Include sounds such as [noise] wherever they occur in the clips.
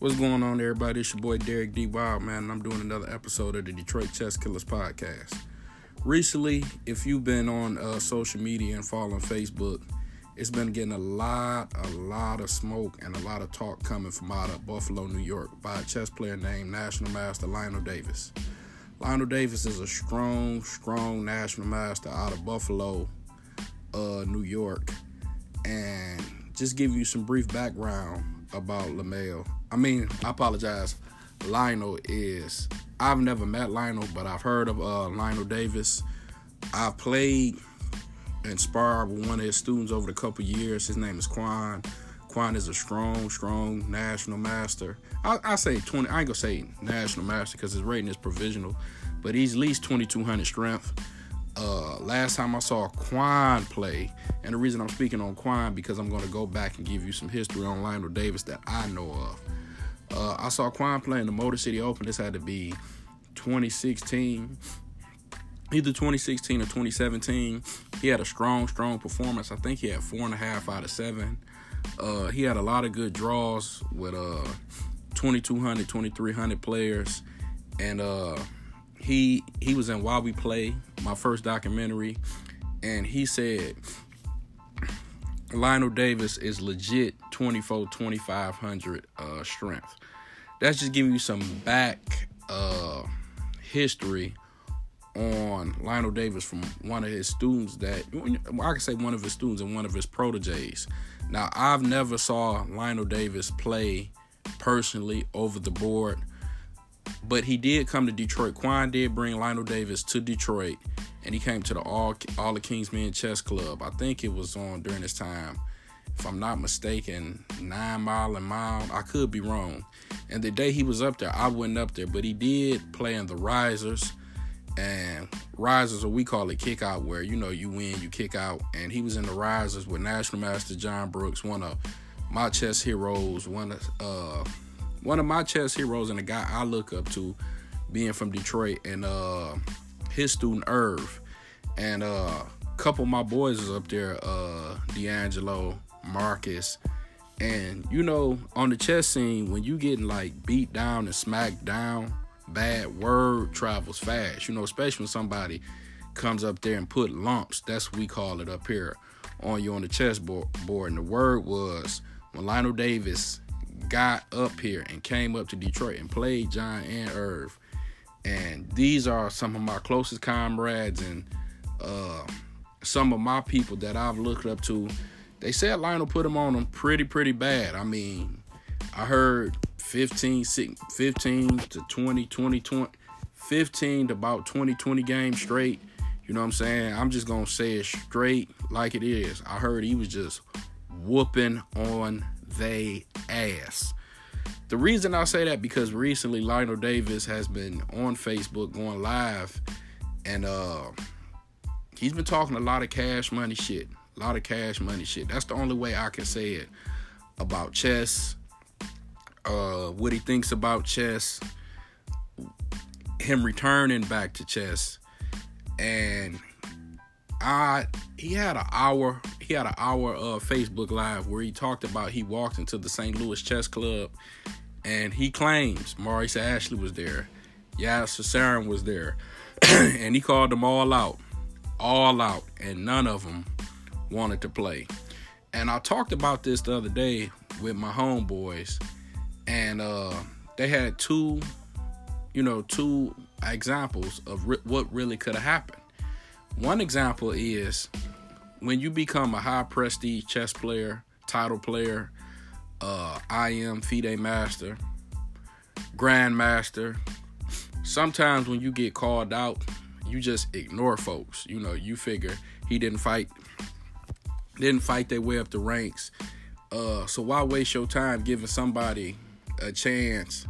What's going on, everybody? It's your boy Derek D. Wild, man, and I'm doing another episode of the Detroit Chess Killers podcast. Recently, if you've been on uh, social media and following Facebook, it's been getting a lot, a lot of smoke and a lot of talk coming from out of Buffalo, New York, by a chess player named National Master Lionel Davis. Lionel Davis is a strong, strong national master out of Buffalo, uh, New York, and just give you some brief background about LaMelo. I mean, I apologize. Lionel is. I've never met Lionel, but I've heard of uh, Lionel Davis. I've played and sparred with one of his students over the couple years. His name is Quan. Quan is a strong, strong national master. I, I say 20. I ain't gonna say national master because his rating is provisional, but he's at least 2200 strength. Uh, last time I saw Quan play, and the reason I'm speaking on Quan because I'm going to go back and give you some history on Lionel Davis that I know of. Uh, I saw Quan playing the Motor City Open. This had to be 2016, either 2016 or 2017. He had a strong, strong performance. I think he had four and a half out of seven. Uh, he had a lot of good draws with uh 2200, 2300 players, and uh he he was in While We Play, my first documentary, and he said Lionel Davis is legit 24 2500 uh strength. That's just giving you some back uh history on Lionel Davis from one of his students that I can say one of his students and one of his proteges. Now I've never saw Lionel Davis play personally over the board but he did come to Detroit. Quan did bring Lionel Davis to Detroit, and he came to the All All the Kingsmen Chess Club. I think it was on during this time, if I'm not mistaken, Nine Mile and Mile. I could be wrong. And the day he was up there, I wasn't up there, but he did play in the Risers. And Risers, or we call it kick out, where you know you win, you kick out. And he was in the Risers with National Master John Brooks, one of my chess heroes, one of uh one of my chess heroes and a guy I look up to, being from Detroit, and uh, his student Irv, and uh, a couple of my boys is up there, uh, D'Angelo, Marcus, and you know, on the chess scene, when you getting like beat down and smacked down, bad word travels fast. You know, especially when somebody comes up there and put lumps. That's what we call it up here on you on the chessboard. Board. And the word was when Lionel Davis got up here and came up to Detroit and played John and Irv. And these are some of my closest comrades and uh, some of my people that I've looked up to. They said Lionel put him on them pretty, pretty bad. I mean, I heard 15, 15 to 20, 20, 20, 15 to about 20, 20 games straight. You know what I'm saying? I'm just going to say it straight like it is. I heard he was just whooping on they ass. The reason I say that because recently Lionel Davis has been on Facebook going live and uh he's been talking a lot of cash money shit. A lot of cash money shit. That's the only way I can say it about chess. Uh what he thinks about chess. Him returning back to chess. And I he had an hour he had an hour of Facebook live where he talked about he walked into the St. Louis Chess Club and he claims Maurice Ashley was there, Yasser Seirawan was there, [clears throat] and he called them all out, all out, and none of them wanted to play. And I talked about this the other day with my homeboys, and uh, they had two, you know, two examples of re- what really could have happened. One example is when you become a high prestige chess player, title player, uh, IM FIDE master, grandmaster. Sometimes when you get called out, you just ignore folks. You know, you figure he didn't fight, didn't fight their way up the ranks. Uh, so why waste your time giving somebody a chance?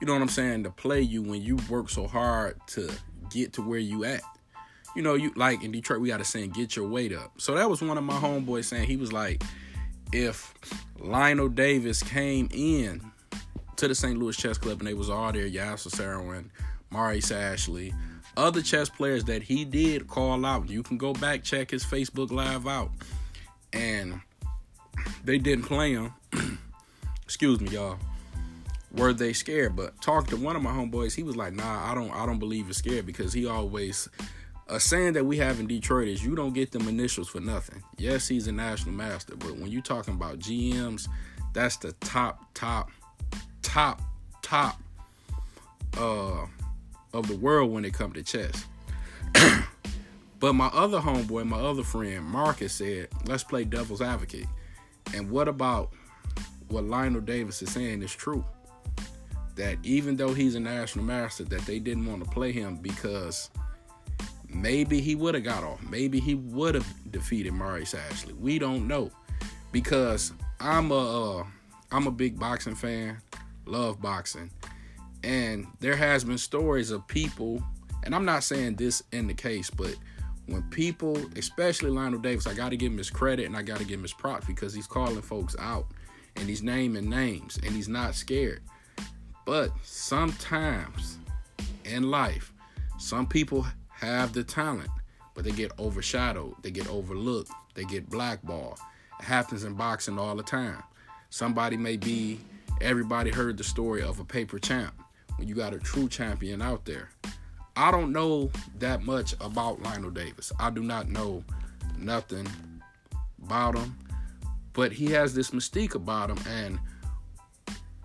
You know what I'm saying to play you when you work so hard to get to where you at you know, you like in Detroit, we got to saying get your weight up. So that was one of my homeboys saying he was like, if Lionel Davis came in to the St. Louis Chess Club and they was all there, Yasser Seirawan, Maurice Ashley, other chess players that he did call out. You can go back check his Facebook live out, and they didn't play him. [clears throat] Excuse me, y'all. were they scared? But talking to one of my homeboys, he was like, "Nah, I don't, I don't believe it's scared because he always." A saying that we have in Detroit is you don't get them initials for nothing. Yes, he's a national master, but when you're talking about GMs, that's the top, top, top, top uh, of the world when it comes to chess. [clears throat] but my other homeboy, my other friend, Marcus said, let's play devil's advocate. And what about what Lionel Davis is saying is true? that even though he's a national master, that they didn't want to play him because maybe he would have got off. Maybe he would have defeated Maurice Ashley. We don't know because I'm a uh, I'm a big boxing fan, love boxing, and there has been stories of people, and I'm not saying this in the case, but when people, especially Lionel Davis, I got to give him his credit and I got to give him his props because he's calling folks out and he's naming names and he's not scared. But sometimes in life, some people have the talent, but they get overshadowed, they get overlooked, they get blackballed. It happens in boxing all the time. Somebody may be, everybody heard the story of a paper champ when you got a true champion out there. I don't know that much about Lionel Davis. I do not know nothing about him, but he has this mystique about him and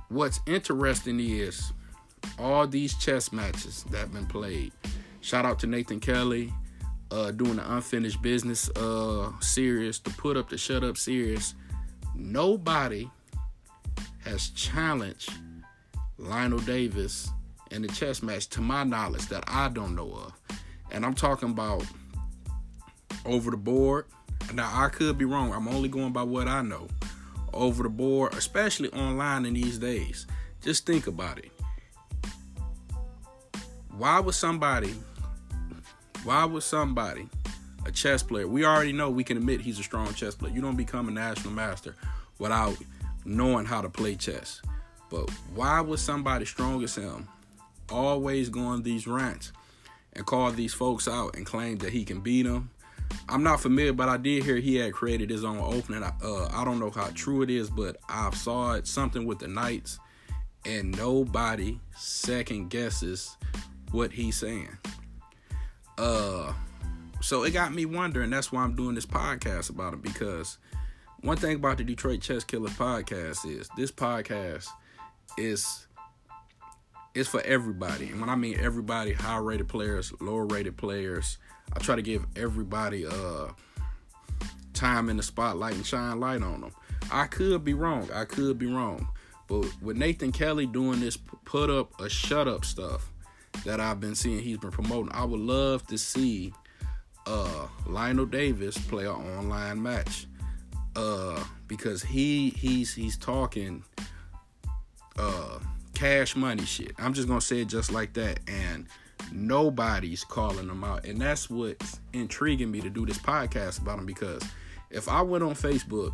what's interesting is all these chess matches that have been played. Shout out to Nathan Kelly uh, doing the unfinished business uh, series, the put up, the shut up series. Nobody has challenged Lionel Davis in the chess match, to my knowledge, that I don't know of. And I'm talking about over the board. Now, I could be wrong. I'm only going by what I know over the board, especially online in these days. Just think about it. Why would somebody, why would somebody, a chess player, we already know we can admit he's a strong chess player. You don't become a national master without knowing how to play chess. But why would somebody strong as him always go on these rants and call these folks out and claim that he can beat them I'm not familiar, but I did hear he had created his own opening. Uh, I don't know how true it is, but I saw it something with the Knights, and nobody second guesses what he's saying. Uh, so it got me wondering. That's why I'm doing this podcast about him because one thing about the Detroit Chess Killer podcast is this podcast is is for everybody, and when I mean everybody, high rated players, lower rated players I try to give everybody uh time in the spotlight and shine light on them. I could be wrong. I could be wrong. But with Nathan Kelly doing this put up a shut up stuff that I've been seeing he's been promoting, I would love to see uh Lionel Davis play an online match. Uh because he he's he's talking uh cash money shit. I'm just gonna say it just like that. And nobody's calling them out. And that's what's intriguing me to do this podcast about him because if I went on Facebook,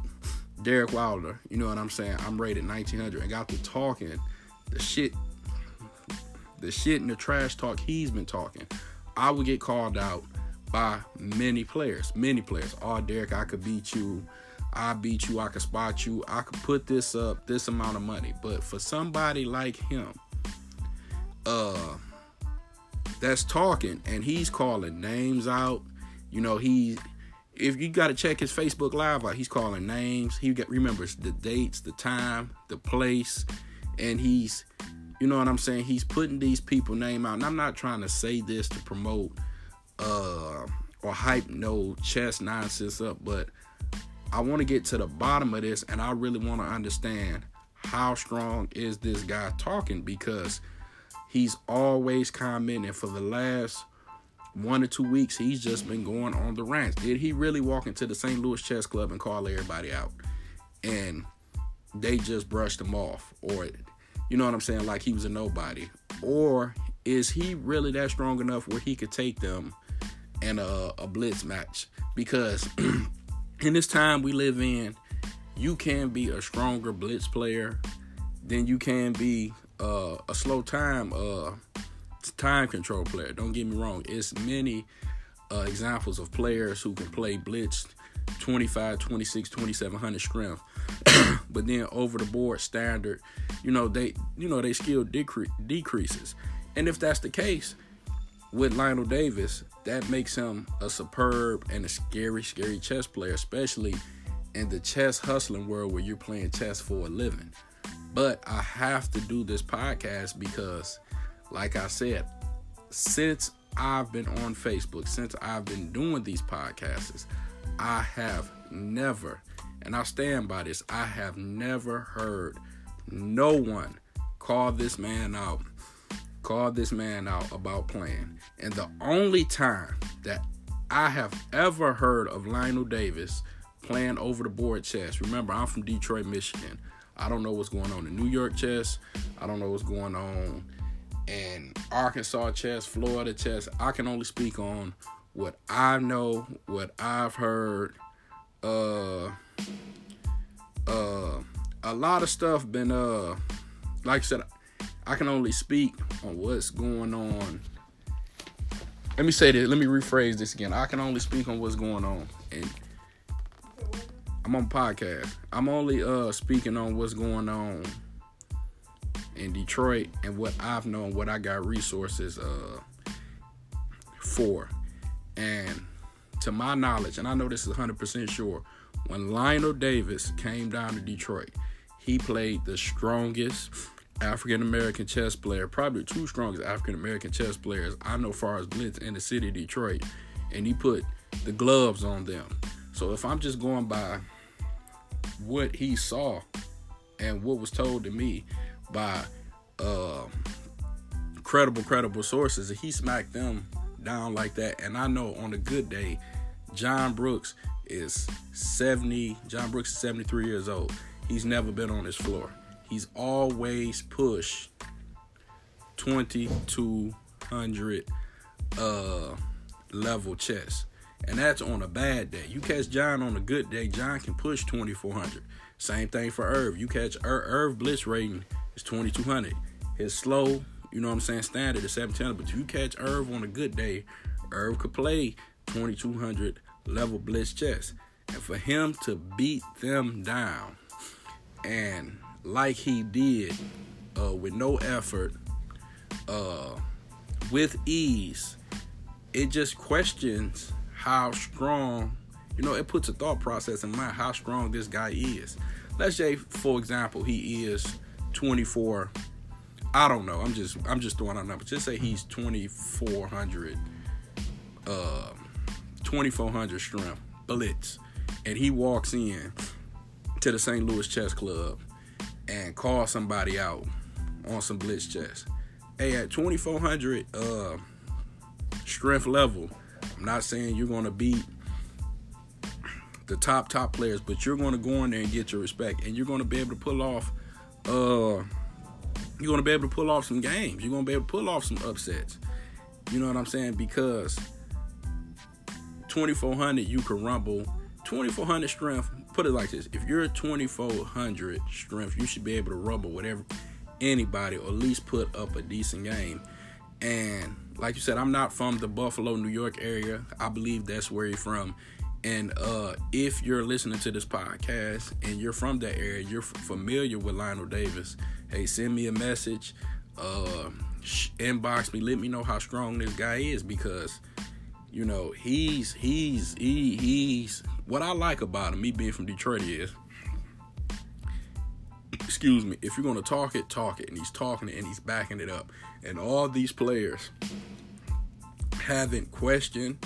Derek Wilder, you know what I'm saying? I'm rated 1900 and got to talking the shit, the shit and the trash talk he's been talking. I would get called out by many players, many players. Oh, Derek, I could beat you. I beat you. I could spot you. I could put this up, this amount of money. But for somebody like him, uh, that's talking and he's calling names out. You know, he if you got to check his Facebook live out, he's calling names. He remembers the dates, the time, the place, and he's you know what I'm saying? He's putting these people name out. And I'm not trying to say this to promote uh or hype no chess nonsense up, but I want to get to the bottom of this and I really want to understand how strong is this guy talking because he's always commenting for the last one or two weeks he's just been going on the rants did he really walk into the st louis chess club and call everybody out and they just brushed him off or you know what i'm saying like he was a nobody or is he really that strong enough where he could take them in a, a blitz match because [clears throat] in this time we live in you can be a stronger blitz player than you can be uh, a slow time uh, time control player. Don't get me wrong. It's many uh, examples of players who can play blitz 25, 26, 2700 strength. But then over the board standard, you know, they you know, they skill decre- decreases. And if that's the case with Lionel Davis, that makes him a superb and a scary, scary chess player, especially in the chess hustling world where you're playing chess for a living. But I have to do this podcast because, like I said, since I've been on Facebook, since I've been doing these podcasts, I have never, and I stand by this, I have never heard no one call this man out, call this man out about playing. And the only time that I have ever heard of Lionel Davis playing over the board chess, remember, I'm from Detroit, Michigan. I don't know what's going on in New York chess. I don't know what's going on in Arkansas chess, Florida chess. I can only speak on what I know, what I've heard. Uh, uh, a lot of stuff been uh, like I said, I can only speak on what's going on. Let me say this. Let me rephrase this again. I can only speak on what's going on, and I'm on podcast. I'm only uh speaking on what's going on in Detroit and what I've known, what I got resources uh for. And to my knowledge, and I know this is 100% sure, when Lionel Davis came down to Detroit, he played the strongest African American chess player, probably the two strongest African American chess players I know far as blitz in the city of Detroit. And he put the gloves on them. So if I'm just going by what he saw and what was told to me by uh, credible, credible sources, he smacked them down like that. And I know on a good day, John Brooks is 70. John Brooks is 73 years old. He's never been on this floor. He's always pushed 2200 uh level chess and that's on a bad day. You catch John on a good day, John can push 2400. Same thing for Irv. You catch Ir- Irv blitz rating is 2200. His slow, you know what I'm saying, standard is 1700. But if you catch Irv on a good day, Irv could play 2200 level blitz chess. And for him to beat them down, and like he did, uh, with no effort, uh, with ease, it just questions how strong, you know, it puts a thought process in mind how strong this guy is. Let's say, for example, he is 24. I don't know. I'm just I'm just throwing out numbers. Just say he's 2400, uh, 2400 strength blitz, and he walks in to the St. Louis Chess Club and calls somebody out on some blitz chess. Hey, at 2400 uh, strength level I'm not saying you're to beat the top top players, but you're to go in there and get your respect, and you're to be able to pull off. Uh, you're to be able to pull off some games. You're to be able to pull off some upsets. You know what I'm saying? Because 2400, you can rumble. 2400 strength. Put it like this: if you're 2400 strength, you should be able to rumble whatever anybody, or at least put up a decent game. And like you said, I'm not from the Buffalo, New York area. I believe that's where you're from. And uh, if you're listening to this podcast and you're from that area, you're familiar with Lionel Davis, hey, send me a message, uh, inbox me, let me know how strong this guy is because, you know, he's he's he he's what I like about him. Me being from Detroit is, excuse me, if you're gonna talk it, talk it, and he's talking it and he's backing it up and all these players haven't questioned,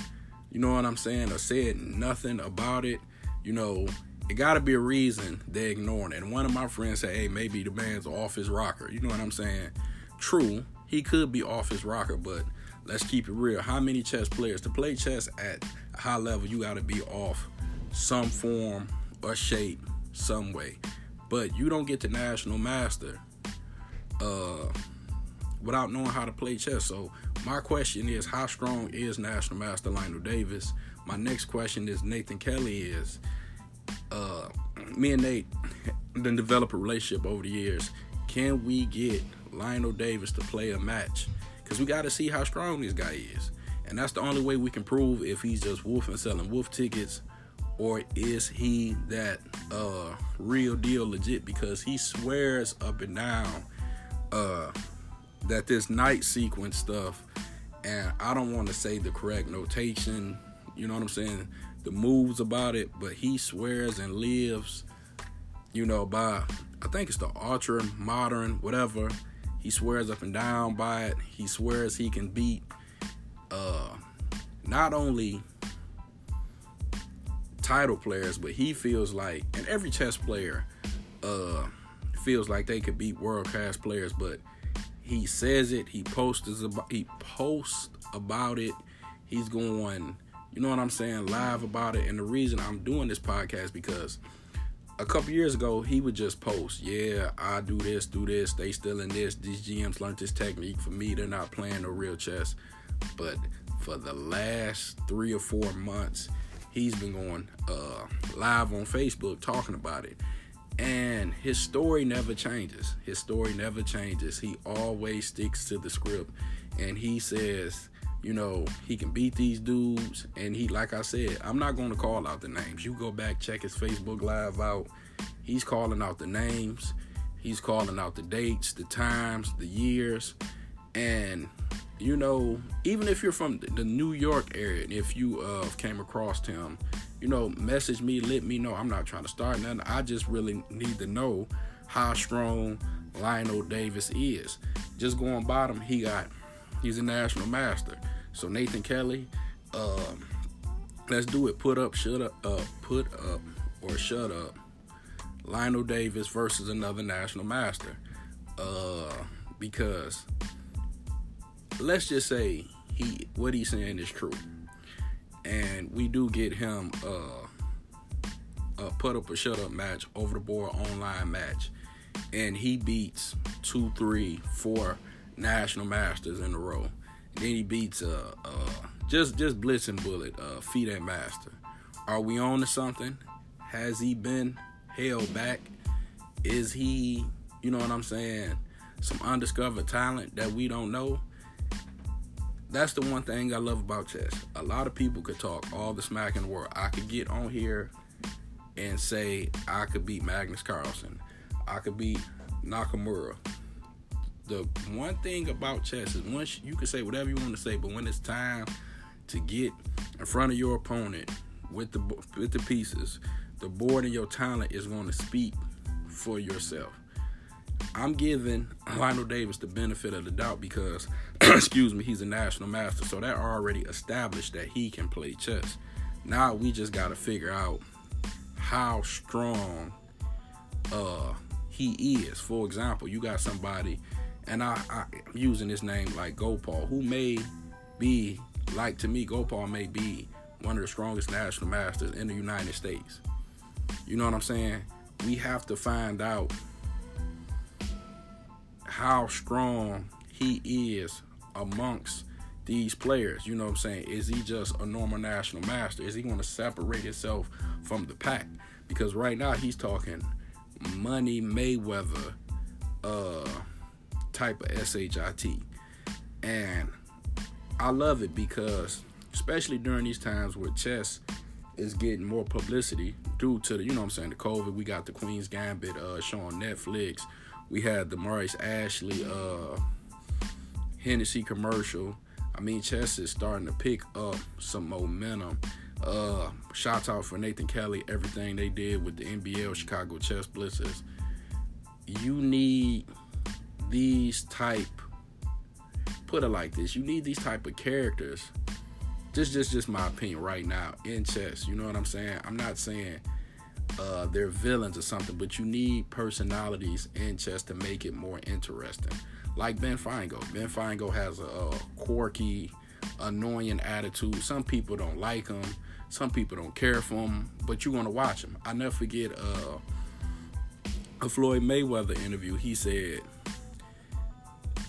you know what I'm saying, or said nothing about it, you know, it got to be a reason they're ignoring it. And one of my friends said, hey, maybe the man's off his rocker. You know what I'm saying? True, he could be off his rocker, but let's keep it real. How many chess players to play chess at a high level, you got to be off some form or shape, some way. But you don't get to national master uh, without knowing how to play chess. So my question is, how strong is National Master Lionel Davis? My next question is Nathan Kelly is. Uh, me and Nate [laughs] then develop a relationship over the years. Can we get Lionel Davis to play a match? Because we got to see how strong this guy is. And that's the only way we can prove if he's just wolfing selling wolf tickets or is he that uh real deal legit because he swears up and down uh that this knight sequence stuff and I don't want to say the correct notation, you know what I'm saying, the moves about it, but he swears and lives, you know, by I think it's the ultra modern, whatever. He swears up and down by it. He swears he can beat uh not only title players, but he feels like, and every chess player uh, feels like they could beat world class players, but he says it. He posts about. He posts about it. He's going, you know what I'm saying, live about it. And the reason I'm doing this podcast because a couple years ago he would just post, yeah, I do this, do this. They still in this. These GMs learned this technique. For me, they're not playing no real chess. But for the last three or four months, he's been going uh, live on Facebook talking about it. And his story never changes. His story never changes. He always sticks to the script. And he says, you know, he can beat these dudes. And he, like I said, I'm not going to call out the names. You go back, check his Facebook Live out. He's calling out the names. He's calling out the dates, the times, the years. And you know, even if you're from the New York area, and if you uh, came across him, you know, message me, let me know. I'm not trying to start nothing. I just really need to know how strong Lionel Davis is. Just going bottom, he got, he's a national master. So Nathan Kelly, um, let's do it. Put up, shut up, uh, put up or shut up. Lionel Davis versus another national master. Uh, because let's just say he what he's saying is true, and we do get him uh, a put up or shut up match over the board online match, and he beats two, three, four national masters in a row. Then he beats uh, uh just just blitzing bullet uh Feet FIDE master. Are we on to something? Has he been held back? Is he, you know what I'm saying, some undiscovered talent that we don't know? that's the one thing I love about chess. A lot of people could talk all the smack in the world. I could get on here and say I could beat Magnus Carlsen. I could beat Nakamura. The one thing about chess is once you can say whatever you want to say, but when it's time to get in front of your opponent with the with the pieces, the board and your talent is going to speak for yourself. I'm giving Lionel Davis the benefit of the doubt because, [clears throat] excuse me, he's a national master. So that already established that he can play chess. Now we just got to figure out how strong uh, he is. For example, you got somebody, and I, I am using this name like Gopal, who may be like to me, Gopal may be one of the strongest national masters in the United States. You know what I'm saying? We have to find out how strong he is amongst these players. You know what I'm saying? Is he just a normal national master? Is he going to separate himself from the pack? Because right now he's talking money Mayweather uh type of SHIT. And I love it because especially during these times where chess is getting more publicity due to the, you know what I'm saying, the COVID, we got the Queen's Gambit uh show on Netflix we had the Maurice Ashley uh, Hennessy commercial. I mean, chess is starting to pick up some momentum. Uh, shout out for Nathan Kelly, everything they did with the NBL Chicago Chess Blitzers. You need these type, put it like this, you need these type of characters. Just, just, just my opinion right now in chess. You know what I'm saying? I'm not saying uh, they're villains or something, but you need personalities in chess to make it more interesting. Like Ben Finegold. Ben Finegold has a, a quirky, annoying attitude. Some people don't like him. Some people don't care for him, but you want to watch him. I never forget uh, a Floyd Mayweather interview. He said,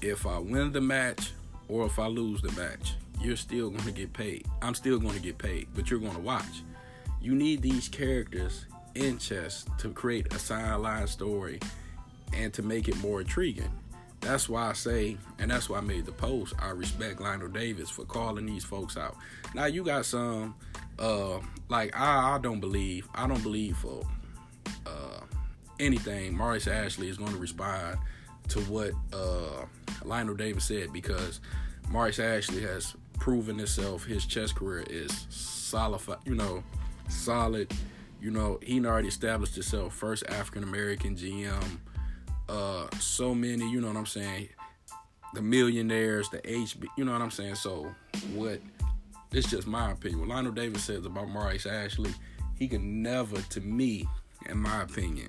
"If I win the match or if I lose the match, you're still going to get paid. I'm still going to get paid, but you're going to watch." You need these characters in chess to create a sideline story and to make it more intriguing. That's why I say, and that's why I made the post. I respect Lionel Davis for calling these folks out. Now you got some uh, like I, I don't believe I don't believe for uh, anything Maurice Ashley is going to respond to what uh, Lionel Davis said because Maurice Ashley has proven himself. His chess career is solid, you know, solid. You know, he already established himself first African American GM. Uh, so many, you know what I'm saying? The millionaires, the HB, you know what I'm saying? So what? It's just my opinion. What Lionel Davis says about Maurice Ashley, he can never, to me, in my opinion,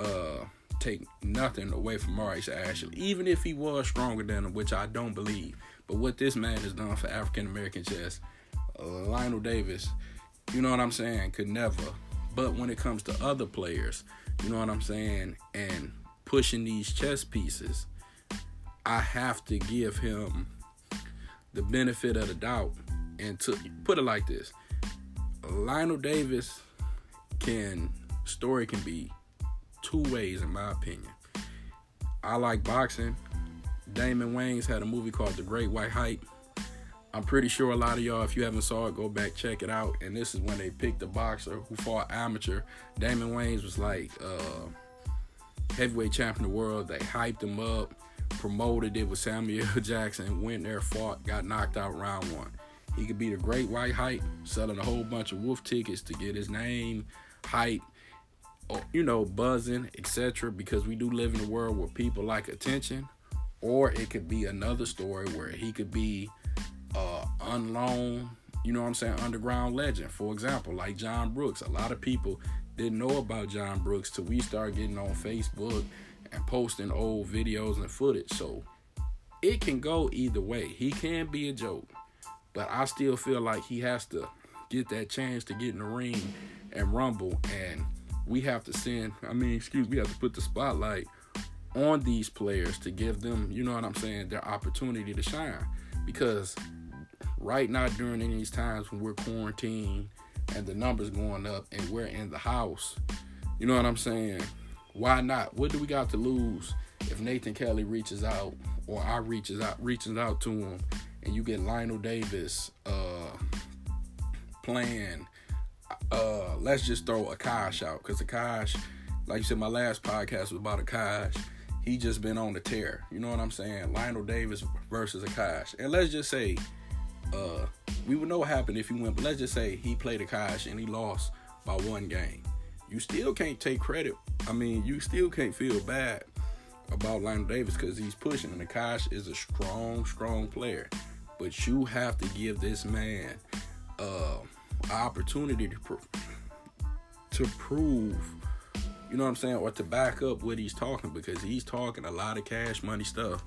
uh, take nothing away from Maurice Ashley, even if he was stronger than him, which I don't believe. But what this man has done for African American chess, Lionel Davis, you know what I'm saying, could never. But when it comes to other players, you know what I'm saying, and pushing these chess pieces, I have to give him the benefit of the doubt. And to put it like this, Lionel Davis can story can be two ways in my opinion. I like boxing. Damon Wayans had a movie called The Great White Hype. I'm pretty sure a lot of y'all, if you haven't saw it, go back check it out. And this is when they picked the boxer who fought amateur. Damon Wayans was like uh, heavyweight champion of the world. They hyped him up, promoted it with Samuel [laughs] Jackson, went there, fought, got knocked out round one. He could be the great white hype, selling a whole bunch of wolf tickets to get his name hype, you know, buzzing, etc. Because we do live in a world where people like attention. Or it could be another story where he could be uh unknown, you know what I'm saying, underground legend. For example, like John Brooks. A lot of people didn't know about John Brooks till we started getting on Facebook and posting old videos and footage. So it can go either way. He can be a joke, but I still feel like he has to get that chance to get in the ring and rumble. And we have to send, I mean, excuse me, we have to put the spotlight on these players to give them, you know what I'm saying, their opportunity to shine. Because right now, during these times when we're quarantined and the numbers going up and we're in the house, you know what I'm saying? Why not? What do we got to lose if Nathan Kelly reaches out or I reaches out reaches out to him and you get Lionel Davis uh playing uh let's just throw Akash out because Akash, like you said, my last podcast was about Akash. He just been on the tear. You know what I'm saying? Lionel Davis versus Akash. And let's just say uh, we would know what happened if he went, but let's just say he played Akash and he lost by one game. You still can't take credit. I mean, you still can't feel bad about Lionel Davis because he's pushing, and Akash is a strong, strong player. But you have to give this man uh, opportunity to to prove, you know what I'm saying, or to back up what he's talking because he's talking a lot of cash money stuff.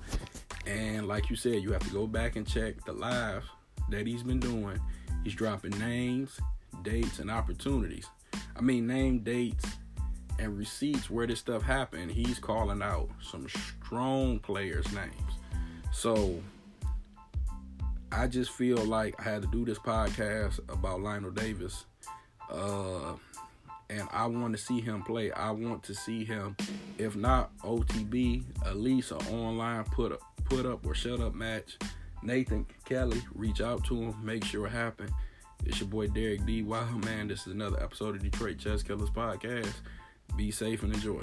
And like you said, you have to go back and check the live that he's been doing. He's dropping names, dates, and opportunities. I mean, name dates and receipts where this stuff happened. He's calling out some strong players' names. So I just feel like I had to do this podcast about Lionel Davis. Uh, and I want to see him play. I want to see him, if not OTB, at least an online put up, put up or shut up match Nathan Kelly, reach out to him, make sure it happen. It's your boy Derek D. Wow, man, this is another episode of Detroit Chess Killers Podcast. Be safe and enjoy.